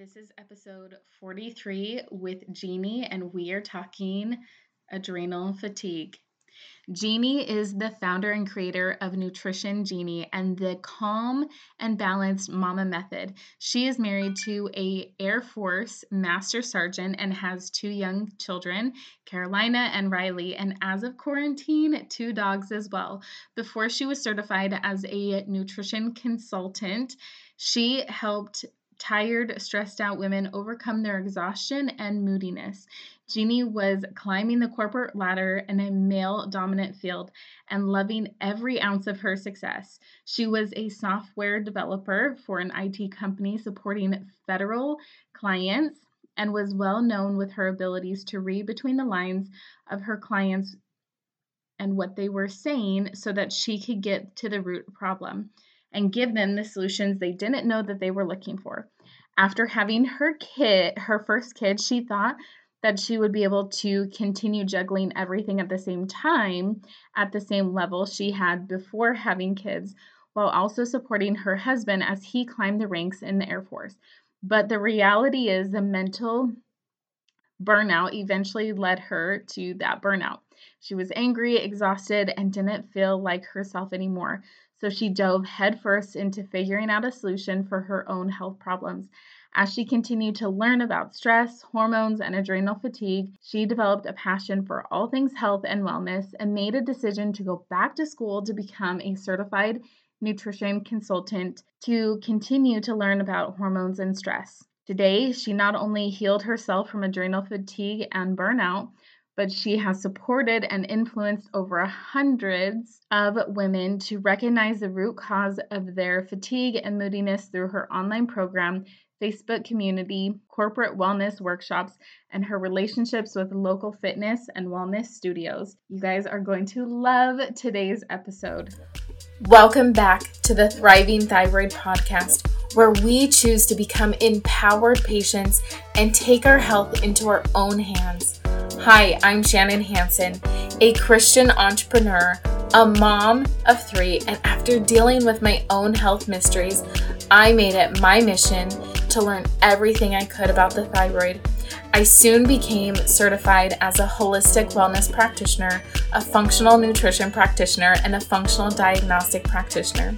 This is episode 43 with Jeannie, and we are talking adrenal fatigue. Jeannie is the founder and creator of Nutrition Jeannie and the Calm and Balanced Mama Method. She is married to a Air Force Master Sergeant and has two young children, Carolina and Riley, and as of quarantine, two dogs as well. Before she was certified as a nutrition consultant, she helped tired, stressed out women overcome their exhaustion and moodiness. Jeannie was climbing the corporate ladder in a male dominant field and loving every ounce of her success. She was a software developer for an IT company supporting federal clients and was well known with her abilities to read between the lines of her clients and what they were saying so that she could get to the root problem and give them the solutions they didn't know that they were looking for. After having her kid, her first kid, she thought that she would be able to continue juggling everything at the same time at the same level she had before having kids, while also supporting her husband as he climbed the ranks in the Air Force. But the reality is, the mental burnout eventually led her to that burnout. She was angry, exhausted, and didn't feel like herself anymore. So she dove headfirst into figuring out a solution for her own health problems. As she continued to learn about stress, hormones, and adrenal fatigue, she developed a passion for all things health and wellness and made a decision to go back to school to become a certified nutrition consultant to continue to learn about hormones and stress. Today, she not only healed herself from adrenal fatigue and burnout, but she has supported and influenced over hundreds of women to recognize the root cause of their fatigue and moodiness through her online program, Facebook community, corporate wellness workshops, and her relationships with local fitness and wellness studios. You guys are going to love today's episode. Welcome back to the Thriving Thyroid Podcast, where we choose to become empowered patients and take our health into our own hands. Hi, I'm Shannon Hanson, a Christian entrepreneur, a mom of three, and after dealing with my own health mysteries, I made it my mission to learn everything I could about the thyroid. I soon became certified as a holistic wellness practitioner, a functional nutrition practitioner, and a functional diagnostic practitioner,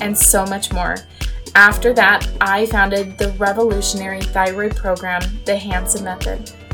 and so much more. After that, I founded the revolutionary thyroid program, the Hanson Method.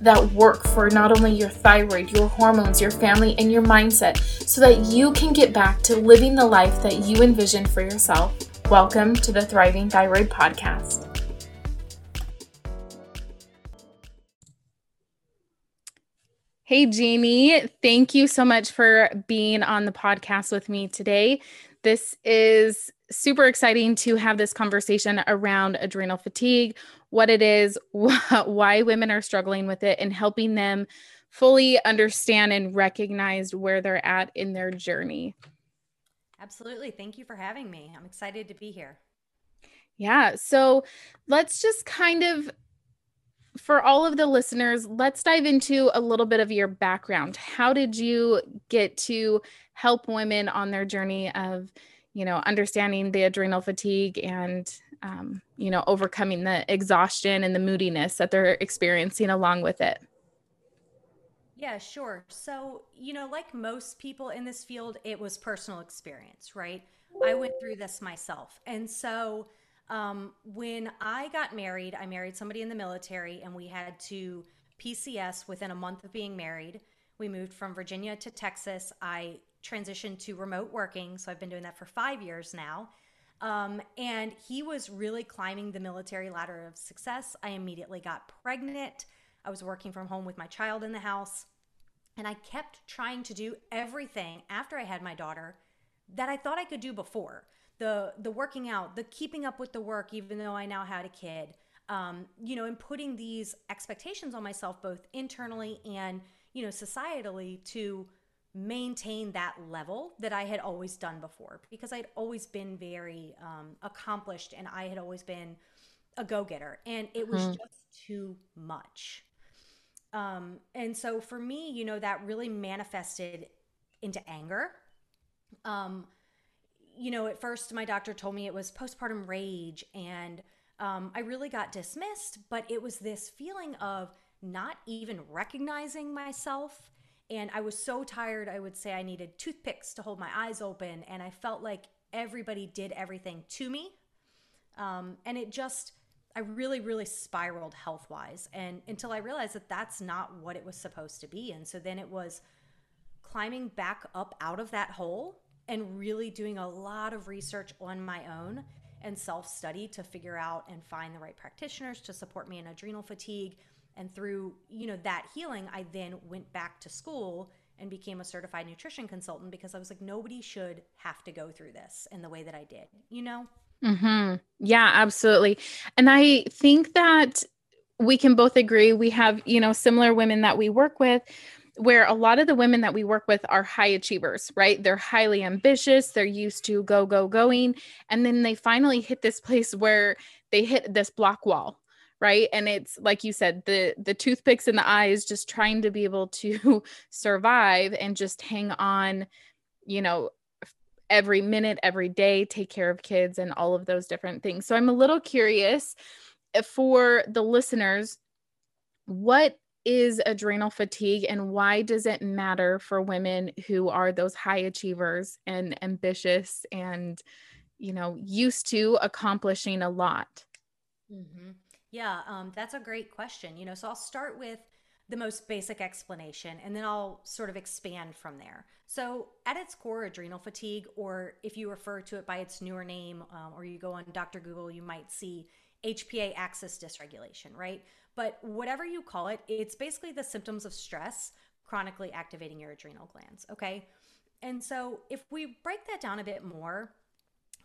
that work for not only your thyroid, your hormones, your family, and your mindset so that you can get back to living the life that you envisioned for yourself. Welcome to the Thriving Thyroid Podcast. Hey, Jamie, thank you so much for being on the podcast with me today. This is super exciting to have this conversation around adrenal fatigue, what it is, why women are struggling with it, and helping them fully understand and recognize where they're at in their journey. Absolutely. Thank you for having me. I'm excited to be here. Yeah. So let's just kind of, for all of the listeners, let's dive into a little bit of your background. How did you get to help women on their journey of, you know, understanding the adrenal fatigue and um, you know, overcoming the exhaustion and the moodiness that they're experiencing along with it? Yeah, sure. So, you know, like most people in this field, it was personal experience, right? I went through this myself. And so, um, when I got married, I married somebody in the military and we had to PCS within a month of being married. We moved from Virginia to Texas. I transitioned to remote working. So I've been doing that for five years now. Um, and he was really climbing the military ladder of success. I immediately got pregnant. I was working from home with my child in the house. And I kept trying to do everything after I had my daughter that I thought I could do before. The the working out, the keeping up with the work even though I now had a kid. um, you know, in putting these expectations on myself, both internally and, you know, societally to maintain that level that I had always done before because I'd always been very um, accomplished and I had always been a go getter. And it was mm-hmm. just too much. Um, and so for me, you know, that really manifested into anger. Um, you know, at first my doctor told me it was postpartum rage and um, I really got dismissed, but it was this feeling of not even recognizing myself. And I was so tired, I would say I needed toothpicks to hold my eyes open. And I felt like everybody did everything to me. Um, and it just, I really, really spiraled health wise. And until I realized that that's not what it was supposed to be. And so then it was climbing back up out of that hole and really doing a lot of research on my own and self study to figure out and find the right practitioners to support me in adrenal fatigue. And through, you know, that healing, I then went back to school and became a certified nutrition consultant because I was like, nobody should have to go through this in the way that I did, you know? Mm-hmm. Yeah, absolutely. And I think that we can both agree we have, you know, similar women that we work with where a lot of the women that we work with are high achievers, right? They're highly ambitious, they're used to go, go, going. And then they finally hit this place where they hit this block wall right? And it's like you said the the toothpicks in the eyes just trying to be able to survive and just hang on you know every minute every day take care of kids and all of those different things. So i'm a little curious eh, for the listeners what is adrenal fatigue and why does it matter for women who are those high achievers and ambitious and you know used to accomplishing a lot? Mm-hmm. Yeah um, that's a great question you know so i'll start with the most basic explanation and then i'll sort of expand from there so at its core adrenal fatigue or if you refer to it by its newer name um, or you go on dr google you might see hpa axis dysregulation right but whatever you call it, it's basically the symptoms of stress chronically activating your adrenal glands. Okay. And so if we break that down a bit more,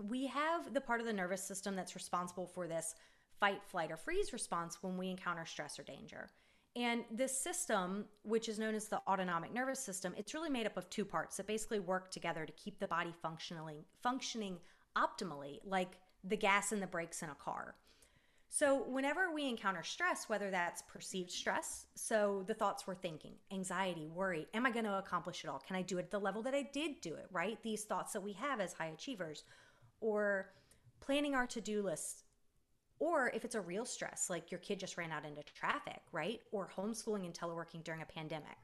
we have the part of the nervous system that's responsible for this fight, flight, or freeze response when we encounter stress or danger. And this system, which is known as the autonomic nervous system, it's really made up of two parts that basically work together to keep the body functioning functioning optimally, like the gas and the brakes in a car. So, whenever we encounter stress, whether that's perceived stress, so the thoughts we're thinking, anxiety, worry, am I going to accomplish it all? Can I do it at the level that I did do it, right? These thoughts that we have as high achievers, or planning our to do lists, or if it's a real stress, like your kid just ran out into traffic, right? Or homeschooling and teleworking during a pandemic.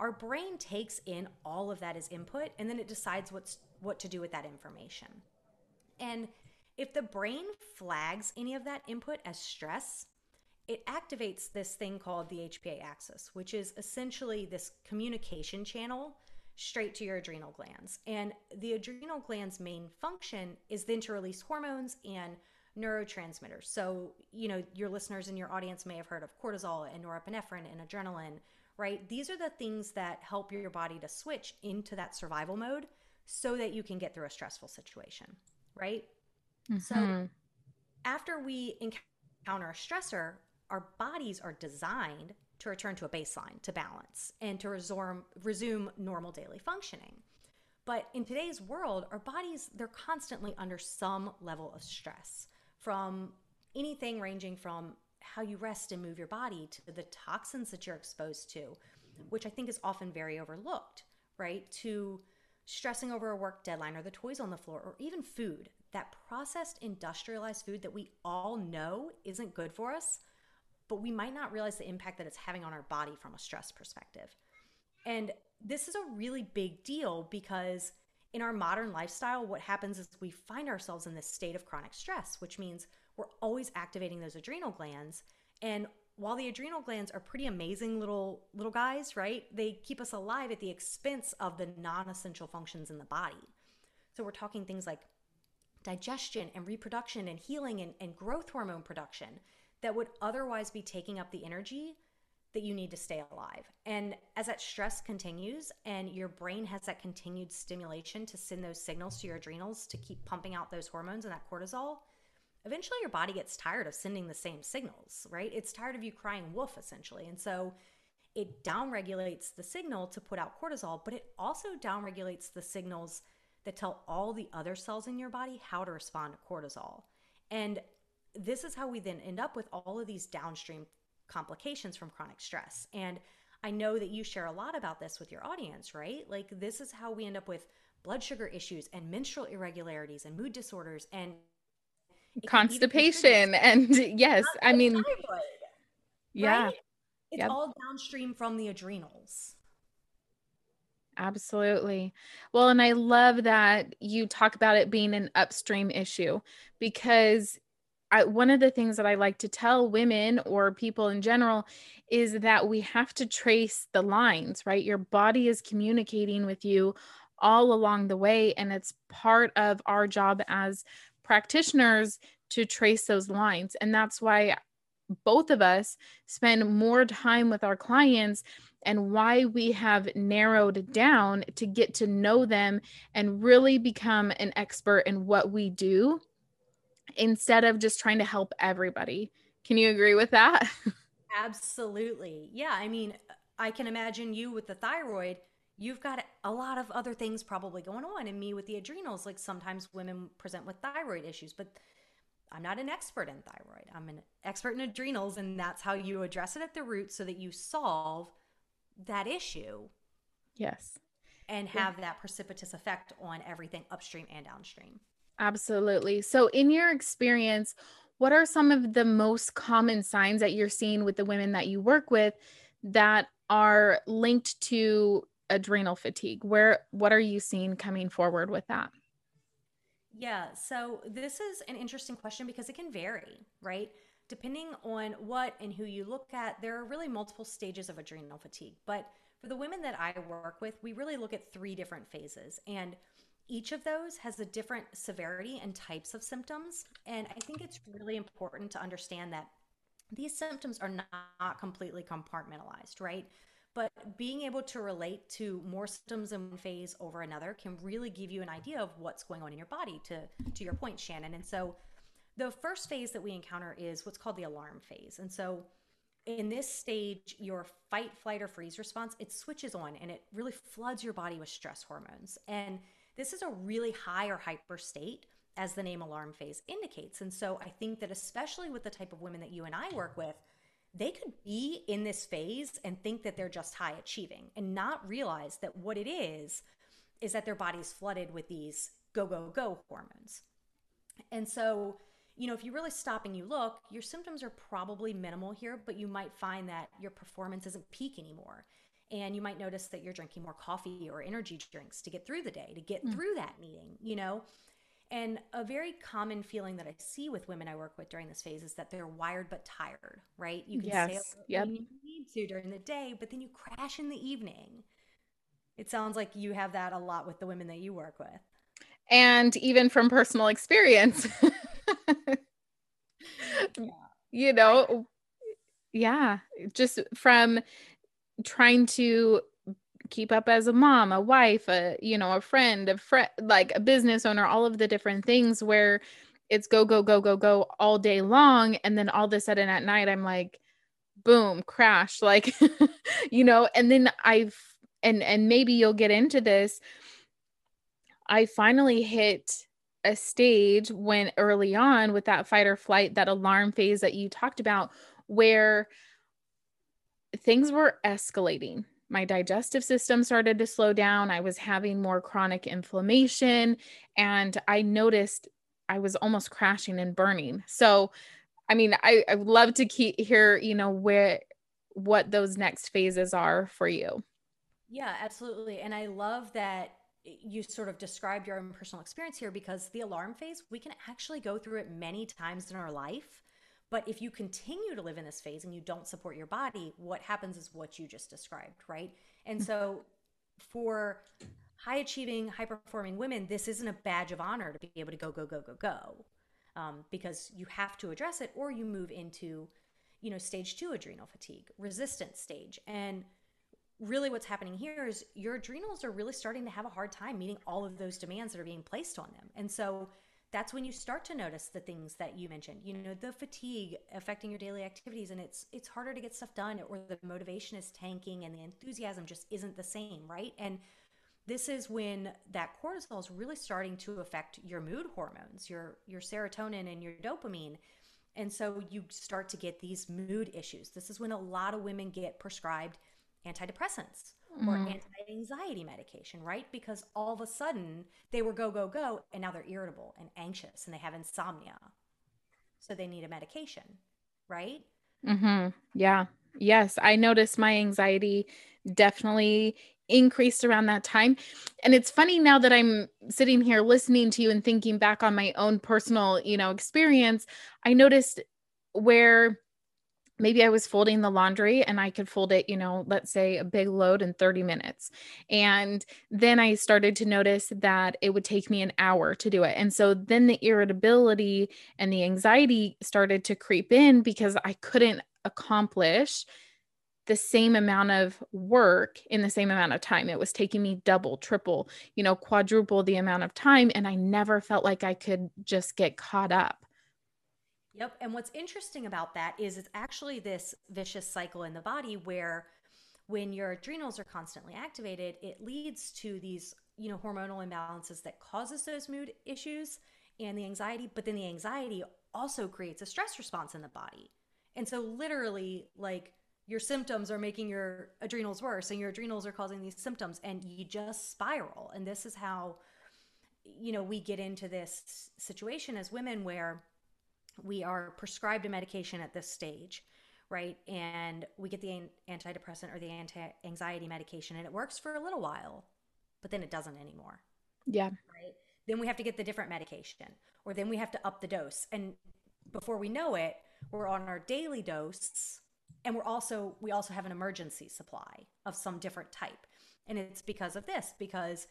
Our brain takes in all of that as input and then it decides what's what to do with that information. And if the brain flags any of that input as stress, it activates this thing called the HPA axis, which is essentially this communication channel straight to your adrenal glands. And the adrenal gland's main function is then to release hormones and neurotransmitters. So, you know, your listeners and your audience may have heard of cortisol and norepinephrine and adrenaline, right? These are the things that help your body to switch into that survival mode so that you can get through a stressful situation, right? Mm-hmm. So after we encounter a stressor, our bodies are designed to return to a baseline, to balance, and to resume, resume normal daily functioning. But in today's world, our bodies, they're constantly under some level of stress from anything ranging from how you rest and move your body to the toxins that you're exposed to, which I think is often very overlooked, right? To stressing over a work deadline or the toys on the floor or even food that processed industrialized food that we all know isn't good for us, but we might not realize the impact that it's having on our body from a stress perspective. And this is a really big deal because in our modern lifestyle, what happens is we find ourselves in this state of chronic stress, which means we're always activating those adrenal glands. And while the adrenal glands are pretty amazing little little guys, right? They keep us alive at the expense of the non-essential functions in the body. So we're talking things like digestion and reproduction and healing and, and growth hormone production that would otherwise be taking up the energy that you need to stay alive. And as that stress continues and your brain has that continued stimulation to send those signals to your adrenals to keep pumping out those hormones and that cortisol, eventually your body gets tired of sending the same signals, right? It's tired of you crying wolf essentially. And so it downregulates the signal to put out cortisol, but it also downregulates the signals that tell all the other cells in your body how to respond to cortisol. And this is how we then end up with all of these downstream complications from chronic stress. And I know that you share a lot about this with your audience, right? Like, this is how we end up with blood sugar issues and menstrual irregularities and mood disorders and constipation. And yes, I mean, thyroid, yeah. Right? It's yep. all downstream from the adrenals. Absolutely. Well, and I love that you talk about it being an upstream issue because I, one of the things that I like to tell women or people in general is that we have to trace the lines, right? Your body is communicating with you all along the way, and it's part of our job as practitioners to trace those lines. And that's why both of us spend more time with our clients and why we have narrowed down to get to know them and really become an expert in what we do instead of just trying to help everybody. Can you agree with that? Absolutely. Yeah. I mean, I can imagine you with the thyroid. You've got a lot of other things probably going on, and me with the adrenals. Like sometimes women present with thyroid issues, but I'm not an expert in thyroid. I'm an expert in adrenals, and that's how you address it at the root so that you solve that issue. Yes. And have that precipitous effect on everything upstream and downstream. Absolutely. So, in your experience, what are some of the most common signs that you're seeing with the women that you work with that are linked to adrenal fatigue? Where what are you seeing coming forward with that? Yeah, so this is an interesting question because it can vary, right? Depending on what and who you look at, there are really multiple stages of adrenal fatigue. But for the women that I work with, we really look at three different phases. And each of those has a different severity and types of symptoms. And I think it's really important to understand that these symptoms are not completely compartmentalized, right? But being able to relate to more symptoms in one phase over another can really give you an idea of what's going on in your body, to, to your point, Shannon. And so the first phase that we encounter is what's called the alarm phase. And so in this stage, your fight, flight, or freeze response, it switches on and it really floods your body with stress hormones. And this is a really high or hyper state, as the name alarm phase indicates. And so I think that, especially with the type of women that you and I work with, they could be in this phase and think that they're just high achieving and not realize that what it is is that their body's flooded with these go, go, go hormones. And so, you know, if you really stop and you look, your symptoms are probably minimal here, but you might find that your performance isn't peak anymore. And you might notice that you're drinking more coffee or energy drinks to get through the day, to get mm. through that meeting, you know? And a very common feeling that I see with women I work with during this phase is that they're wired but tired, right? You can yes. stay up yep. you need to during the day, but then you crash in the evening. It sounds like you have that a lot with the women that you work with. And even from personal experience. yeah. You know, yeah, just from trying to keep up as a mom, a wife, a you know, a friend, a friend like a business owner, all of the different things where it's go go go go go all day long. And then all of a sudden at night I'm like boom, crash like you know, and then I've and and maybe you'll get into this. I finally hit a stage when early on with that fight or flight that alarm phase that you talked about where things were escalating. My digestive system started to slow down. I was having more chronic inflammation, and I noticed I was almost crashing and burning. So, I mean, I, I love to keep hear, you know, where what those next phases are for you. Yeah, absolutely. And I love that you sort of described your own personal experience here because the alarm phase, we can actually go through it many times in our life but if you continue to live in this phase and you don't support your body, what happens is what you just described, right? And so for high achieving, high performing women, this isn't a badge of honor to be able to go, go, go, go, go. Um, because you have to address it or you move into, you know, stage two adrenal fatigue, resistance stage. And really what's happening here is your adrenals are really starting to have a hard time meeting all of those demands that are being placed on them. And so that's when you start to notice the things that you mentioned you know the fatigue affecting your daily activities and it's it's harder to get stuff done or the motivation is tanking and the enthusiasm just isn't the same right? And this is when that cortisol is really starting to affect your mood hormones your your serotonin and your dopamine. And so you start to get these mood issues. This is when a lot of women get prescribed antidepressants mm. or anti-anxiety medication, right? Because all of a sudden they were go go go and now they're irritable and anxious and they have insomnia. So they need a medication, right? Mhm. Yeah. Yes, I noticed my anxiety definitely increased around that time. And it's funny now that I'm sitting here listening to you and thinking back on my own personal, you know, experience, I noticed where maybe I was folding the laundry and I could fold it, you know, let's say a big load in 30 minutes. And then I started to notice that it would take me an hour to do it. And so then the irritability and the anxiety started to creep in because I couldn't accomplish the same amount of work in the same amount of time. It was taking me double, triple, you know, quadruple the amount of time. And I never felt like I could just get caught up. Yep. And what's interesting about that is it's actually this vicious cycle in the body where when your adrenals are constantly activated, it leads to these, you know, hormonal imbalances that causes those mood issues and the anxiety, but then the anxiety also creates a stress response in the body. And so literally like your symptoms are making your adrenals worse and your adrenals are causing these symptoms and you just spiral. And this is how you know, we get into this situation as women where we are prescribed a medication at this stage, right? And we get the antidepressant or the anti anxiety medication and it works for a little while, but then it doesn't anymore. Yeah. Right. Then we have to get the different medication or then we have to up the dose. And before we know it, we're on our daily dose and we're also we also have an emergency supply of some different type. And it's because of this because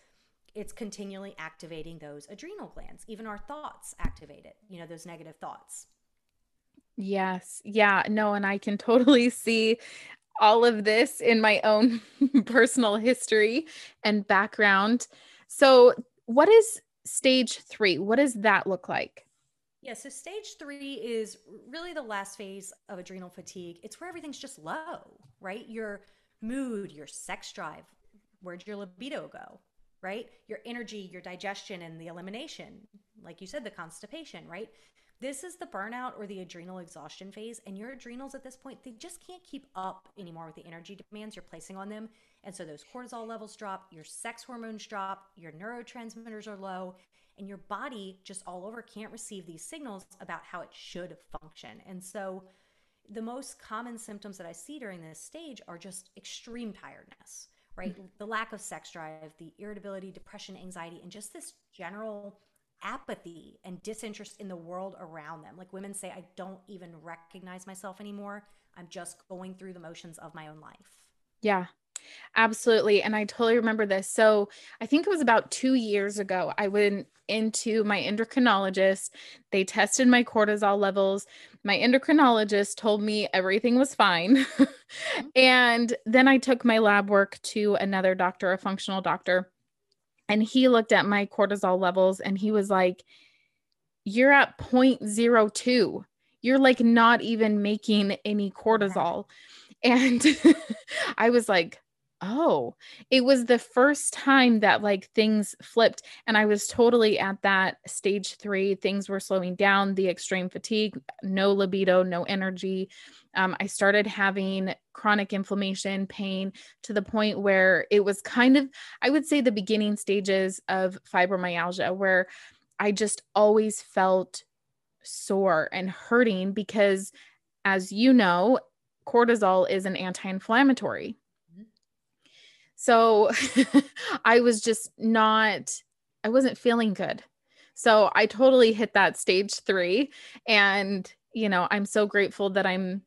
it's continually activating those adrenal glands. Even our thoughts activate it, you know, those negative thoughts. Yes. Yeah. No, and I can totally see all of this in my own personal history and background. So, what is stage three? What does that look like? Yeah, so stage three is really the last phase of adrenal fatigue. It's where everything's just low, right? Your mood, your sex drive, where'd your libido go? Right? Your energy, your digestion, and the elimination. Like you said, the constipation, right? This is the burnout or the adrenal exhaustion phase. And your adrenals at this point, they just can't keep up anymore with the energy demands you're placing on them. And so those cortisol levels drop, your sex hormones drop, your neurotransmitters are low, and your body just all over can't receive these signals about how it should function. And so the most common symptoms that I see during this stage are just extreme tiredness right? The lack of sex drive, the irritability, depression, anxiety, and just this general apathy and disinterest in the world around them. Like women say, I don't even recognize myself anymore. I'm just going through the motions of my own life. Yeah. Absolutely. And I totally remember this. So I think it was about two years ago. I went into my endocrinologist. They tested my cortisol levels. My endocrinologist told me everything was fine. Mm-hmm. and then I took my lab work to another doctor, a functional doctor. And he looked at my cortisol levels and he was like, You're at 0.02. You're like not even making any cortisol. And I was like, oh, it was the first time that like things flipped. And I was totally at that stage three. Things were slowing down, the extreme fatigue, no libido, no energy. Um, I started having chronic inflammation, pain to the point where it was kind of, I would say, the beginning stages of fibromyalgia, where I just always felt sore and hurting because, as you know, cortisol is an anti inflammatory. So I was just not, I wasn't feeling good. So I totally hit that stage three. And, you know, I'm so grateful that I'm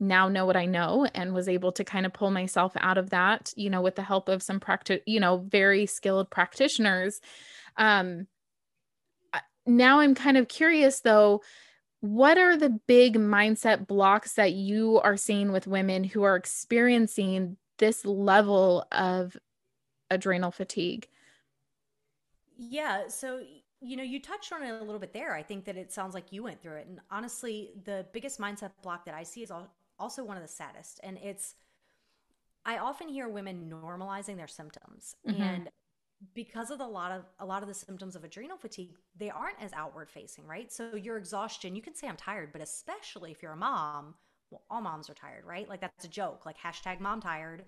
now know what I know and was able to kind of pull myself out of that, you know, with the help of some practice, you know, very skilled practitioners. Um, now I'm kind of curious though, what are the big mindset blocks that you are seeing with women who are experiencing this level of adrenal fatigue? Yeah. So you know, you touched on it a little bit there. I think that it sounds like you went through it. And honestly, the biggest mindset block that I see is also one of the saddest. And it's, I often hear women normalizing their symptoms. Mm-hmm. And because of the lot of a lot of the symptoms of adrenal fatigue, they aren't as outward facing, right? So your exhaustion, you can say I'm tired, but especially if you're a mom, well, all moms are tired, right? Like that's a joke, like hashtag mom tired.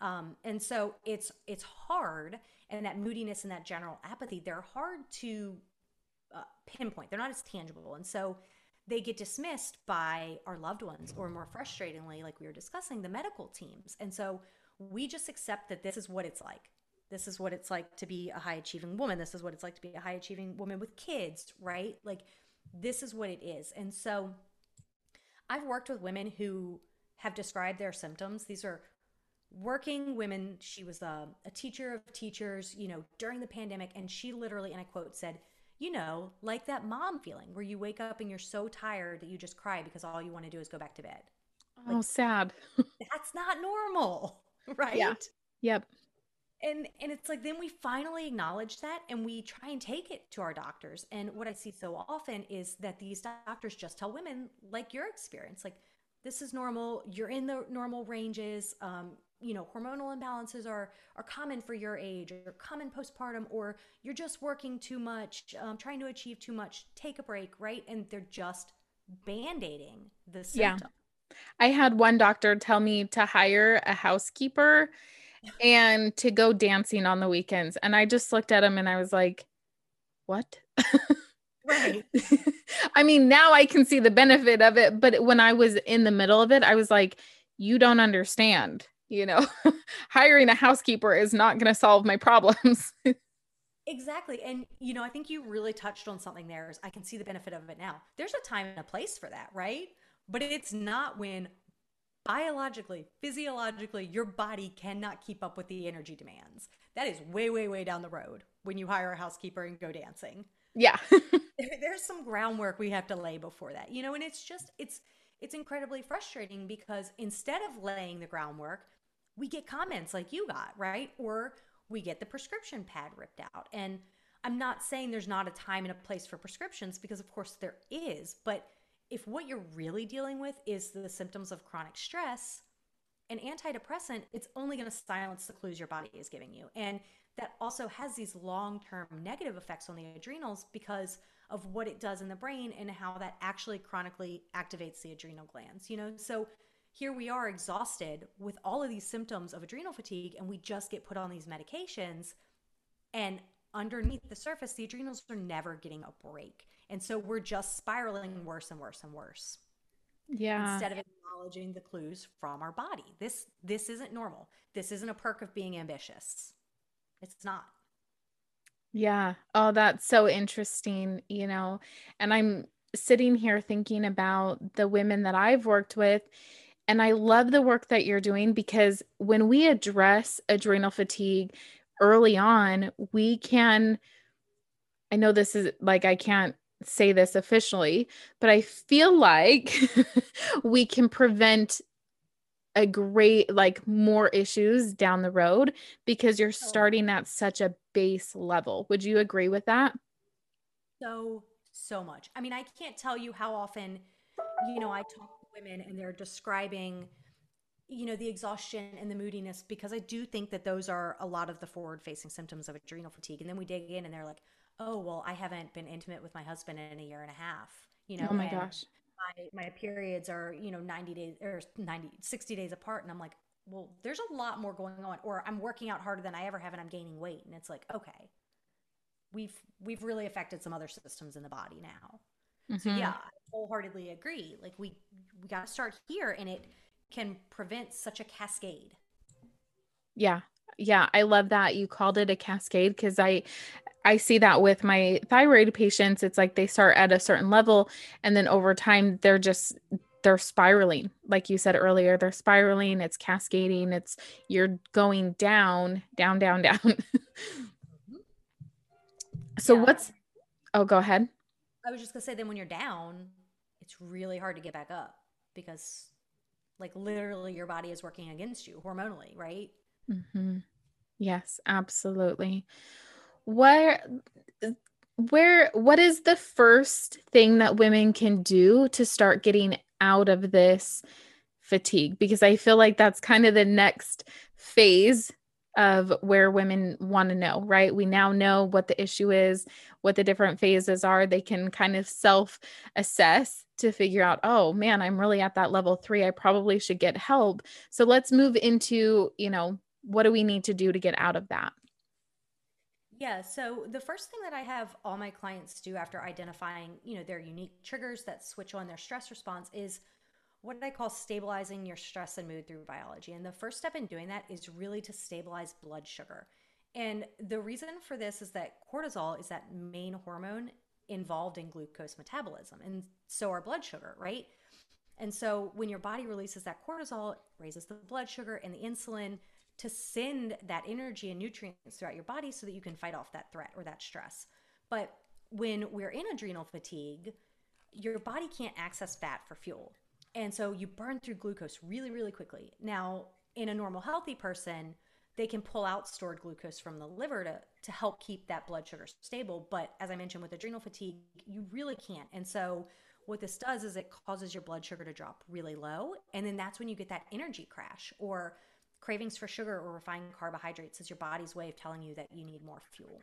Um, and so it's it's hard, and that moodiness and that general apathy, they're hard to uh, pinpoint. They're not as tangible, and so they get dismissed by our loved ones, or more frustratingly, like we were discussing, the medical teams. And so we just accept that this is what it's like. This is what it's like to be a high achieving woman. This is what it's like to be a high achieving woman with kids, right? Like this is what it is. And so I've worked with women who have described their symptoms. These are working women. She was a, a, teacher of teachers, you know, during the pandemic. And she literally, and I quote, said, you know, like that mom feeling where you wake up and you're so tired that you just cry because all you want to do is go back to bed. Oh, like, oh, sad. that's not normal, right? Yeah. Yep. And and it's like then we finally acknowledge that and we try and take it to our doctors. And what I see so often is that these doctors just tell women like your experience, like this is normal. You're in the normal ranges. Um, you know hormonal imbalances are are common for your age or common postpartum or you're just working too much um, trying to achieve too much take a break right and they're just band-aiding the symptom yeah. i had one doctor tell me to hire a housekeeper and to go dancing on the weekends and i just looked at him and i was like what? Right. I mean now i can see the benefit of it but when i was in the middle of it i was like you don't understand you know hiring a housekeeper is not going to solve my problems. Exactly and you know i think you really touched on something there is i can see the benefit of it now. There's a time and a place for that right? But it's not when biologically physiologically your body cannot keep up with the energy demands that is way way way down the road when you hire a housekeeper and go dancing yeah there's some groundwork we have to lay before that you know and it's just it's it's incredibly frustrating because instead of laying the groundwork we get comments like you got, right? Or we get the prescription pad ripped out. And I'm not saying there's not a time and a place for prescriptions because, of course, there is. But if what you're really dealing with is the symptoms of chronic stress, an antidepressant, it's only going to silence the clues your body is giving you. And that also has these long term negative effects on the adrenals because of what it does in the brain and how that actually chronically activates the adrenal glands, you know? So here we are exhausted with all of these symptoms of adrenal fatigue and we just get put on these medications and underneath the surface the adrenals are never getting a break and so we're just spiraling worse and worse and worse. Yeah. Instead of acknowledging the clues from our body. This this isn't normal. This isn't a perk of being ambitious. It's not. Yeah. Oh that's so interesting you know. And i'm sitting here thinking about the women that i've worked with and I love the work that you're doing because when we address adrenal fatigue early on, we can. I know this is like, I can't say this officially, but I feel like we can prevent a great, like, more issues down the road because you're starting at such a base level. Would you agree with that? So, so much. I mean, I can't tell you how often, you know, I talk to women and they're describing you know the exhaustion and the moodiness because i do think that those are a lot of the forward facing symptoms of adrenal fatigue and then we dig in and they're like oh well i haven't been intimate with my husband in a year and a half you know oh my gosh my, my periods are you know 90 days or 90 60 days apart and i'm like well there's a lot more going on or i'm working out harder than i ever have and i'm gaining weight and it's like okay we've we've really affected some other systems in the body now Mm-hmm. So yeah, I wholeheartedly agree. Like we we got to start here, and it can prevent such a cascade. Yeah, yeah, I love that you called it a cascade because I I see that with my thyroid patients. It's like they start at a certain level, and then over time they're just they're spiraling like you said earlier they're spiraling it's cascading it's you're going down down down down mm-hmm. so yeah. what's oh go ahead I was just gonna say then when you're down, it's really hard to get back up because like literally your body is working against you hormonally, right? Mm-hmm. Yes, absolutely. What where what is the first thing that women can do to start getting out of this fatigue? Because i feel like that's kind of the next phase of where women want to know right? We now know what the issue is what the different phases are. They can kind of self assess to figure out oh man i'm really at that level 3 i probably should get help. So let's move into you know what do we need to do to get out of that Yeah, so the first thing that I have all my clients do after identifying, you know, their unique triggers that switch on their stress response is what I call stabilizing your stress and mood through biology. And the first step in doing that is really to stabilize blood sugar. And the reason for this is that cortisol is that main hormone involved in glucose metabolism, and so our blood sugar, right? And so when your body releases that cortisol, it raises the blood sugar and the insulin to send that energy and nutrients throughout your body so that you can fight off that threat or that stress. But when we're in adrenal fatigue, your body can't access fat for fuel. And so you burn through glucose really, really quickly. Now, in a normal, healthy person, they can pull out stored glucose from the liver to, to help keep that blood sugar stable. But as I mentioned, with adrenal fatigue, you really can't. And so, what this does is it causes your blood sugar to drop really low. And then that's when you get that energy crash or cravings for sugar or refined carbohydrates is your body's way of telling you that you need more fuel.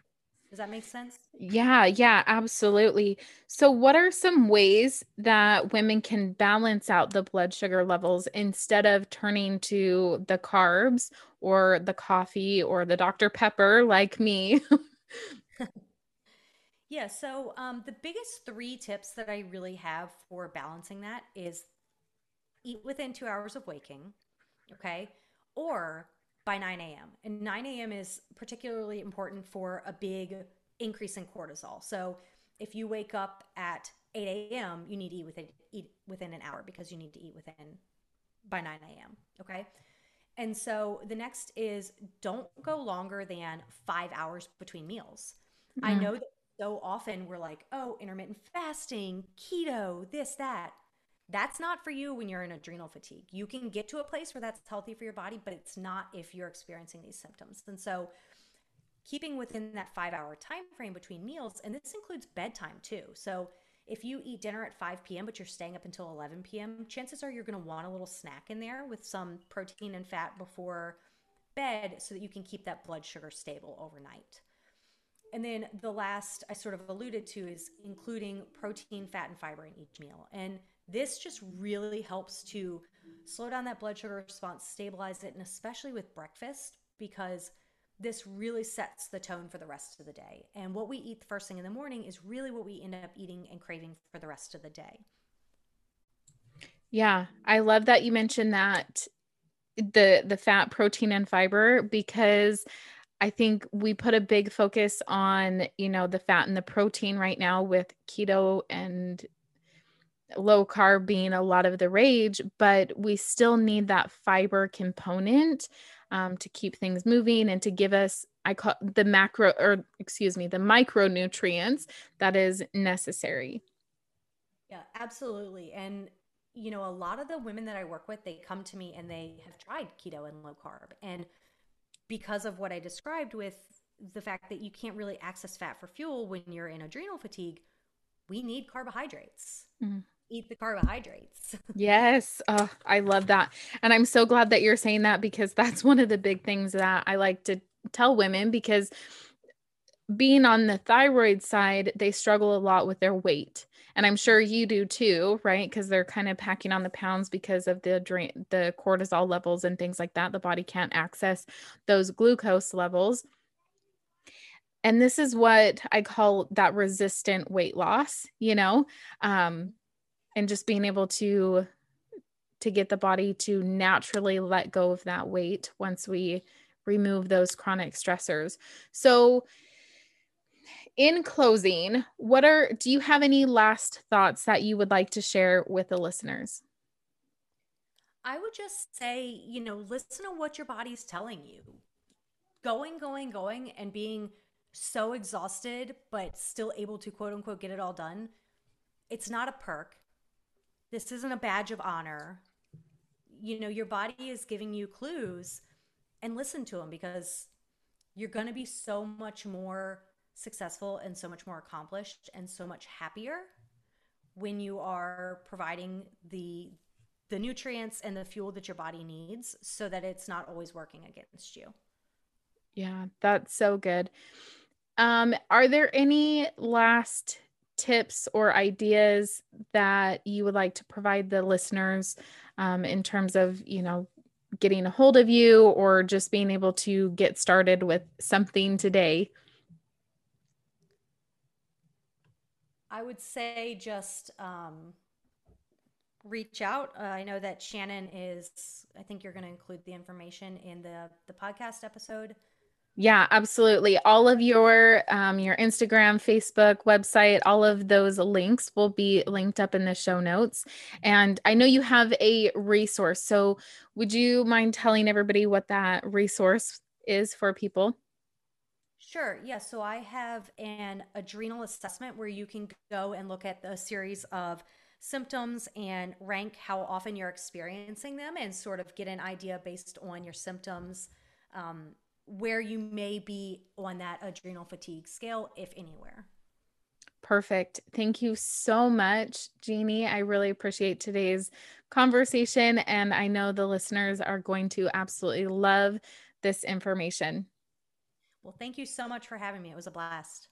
Does that make sense? Yeah, yeah, absolutely. So, what are some ways that women can balance out the blood sugar levels instead of turning to the carbs or the coffee or the Dr. Pepper like me? Yeah, so um, the biggest three tips that I really have for balancing that is eat within two hours of waking, okay? Or by 9 a.m. And 9 a.m. is particularly important for a big increase in cortisol. So if you wake up at 8 a.m., you need to eat within, eat within an hour because you need to eat within by 9 a.m. Okay. And so the next is don't go longer than five hours between meals. I Mm, know that so often we're like, oh, intermittent fasting, keto, this, that. That's not for you when you're in adrenal fatigue. You can get to a place where that's healthy for your body, but it's not if you're experiencing these symptoms. And so keeping within that five hour time frame between meals, and this includes bedtime too. So if you eat dinner at 5 p.m., but you're staying up until 11 p.m., chances are you're going to want a little snack in there with some protein and fat before bed so that you can keep that blood sugar stable overnight. And then the last I sort of alluded to is including protein, fat, and fiber in each meal. And this just really helps to slow down that blood sugar response, stabilize it, and especially with breakfast, because this really sets the tone for the rest of the day. And what we eat the first thing in the morning is really what we end up eating and craving for the rest of the day. Yeah, I love that you mentioned that the the fat, protein, and fiber because I think we put a big focus on, you know, the fat and the protein right now with keto and low carb being a lot of the rage, but we still need that fiber component um, to keep things moving and to give us, I call the macro or excuse me, the micronutrients that is necessary. Yeah, absolutely. And, you know, a lot of the women that I work with, they come to me and they have tried keto and low carb. And because of what I described with the fact that you can't really access fat for fuel when you're in adrenal fatigue, we need carbohydrates. Mm. Eat the carbohydrates. Yes. Oh, I love that. And I'm so glad that you're saying that because that's one of the big things that I like to tell women because being on the thyroid side, they struggle a lot with their weight. And I'm sure you do too, right? Because they're kind of packing on the pounds because of the drain, the cortisol levels and things like that. The body can't access those glucose levels. And this is what I call that resistant weight loss, you know, um, and just being able to to get the body to naturally let go of that weight once we remove those chronic stressors. So, in closing, what are do you have any last thoughts that you would like to share with the listeners? I would just say, you know, listen to what your body's telling you. Going, going, going, and being so exhausted, but still able to quote unquote get it all done. It's not a perk. This isn't a badge of honor. You know, your body is giving you clues and listen to them because you're going to be so much more successful and so much more accomplished and so much happier when you are providing the the nutrients and the fuel that your body needs so that it's not always working against you. Yeah, that's so good. Um, are there any last tips or ideas that you would like to provide the listeners um, in terms of, you know, getting a hold of you or just being able to get started with something today? I would say just um, reach out. Uh, I know that Shannon is. I think you're going to include the information in the the podcast episode. Yeah, absolutely. All of your um, your Instagram, Facebook, website, all of those links will be linked up in the show notes. And I know you have a resource. So would you mind telling everybody what that resource is for people? Sure. Yeah. So I have an adrenal assessment where you can go and look at the series of symptoms and rank how often you're experiencing them and sort of get an idea based on your symptoms um, where you may be on that adrenal fatigue scale, if anywhere. Perfect. Thank you so much, Jeannie. I really appreciate today's conversation, and I know the listeners are going to absolutely love this information. Well, thank you so much for having me. It was a blast.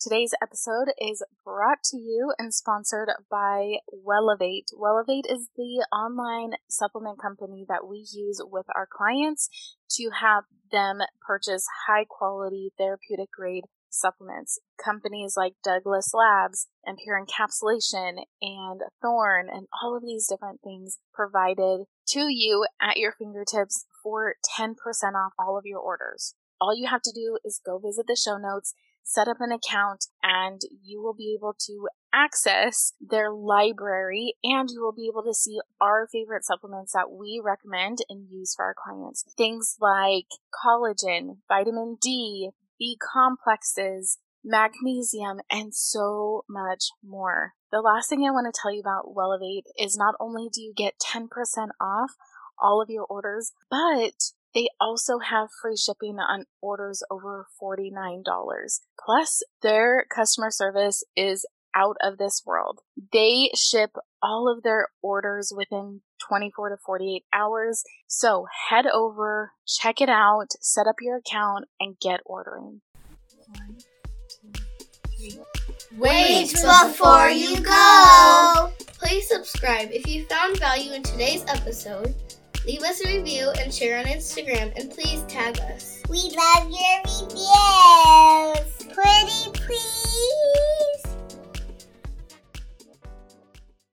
Today's episode is brought to you and sponsored by Wellevate. Wellevate is the online supplement company that we use with our clients to have them purchase high quality therapeutic grade supplements. Companies like Douglas Labs and Pure Encapsulation and Thorne and all of these different things provided to you at your fingertips for 10% off all of your orders. All you have to do is go visit the show notes set up an account and you will be able to access their library and you will be able to see our favorite supplements that we recommend and use for our clients. Things like collagen, vitamin D, B complexes, magnesium, and so much more. The last thing I want to tell you about Wellevate is not only do you get 10% off all of your orders, but they also have free shipping on orders over $49. Plus, their customer service is out of this world. They ship all of their orders within 24 to 48 hours. So head over, check it out, set up your account, and get ordering. Wait before you go! Please subscribe if you found value in today's episode Leave us a review and share on Instagram, and please tag us. We love your reviews. Pretty please.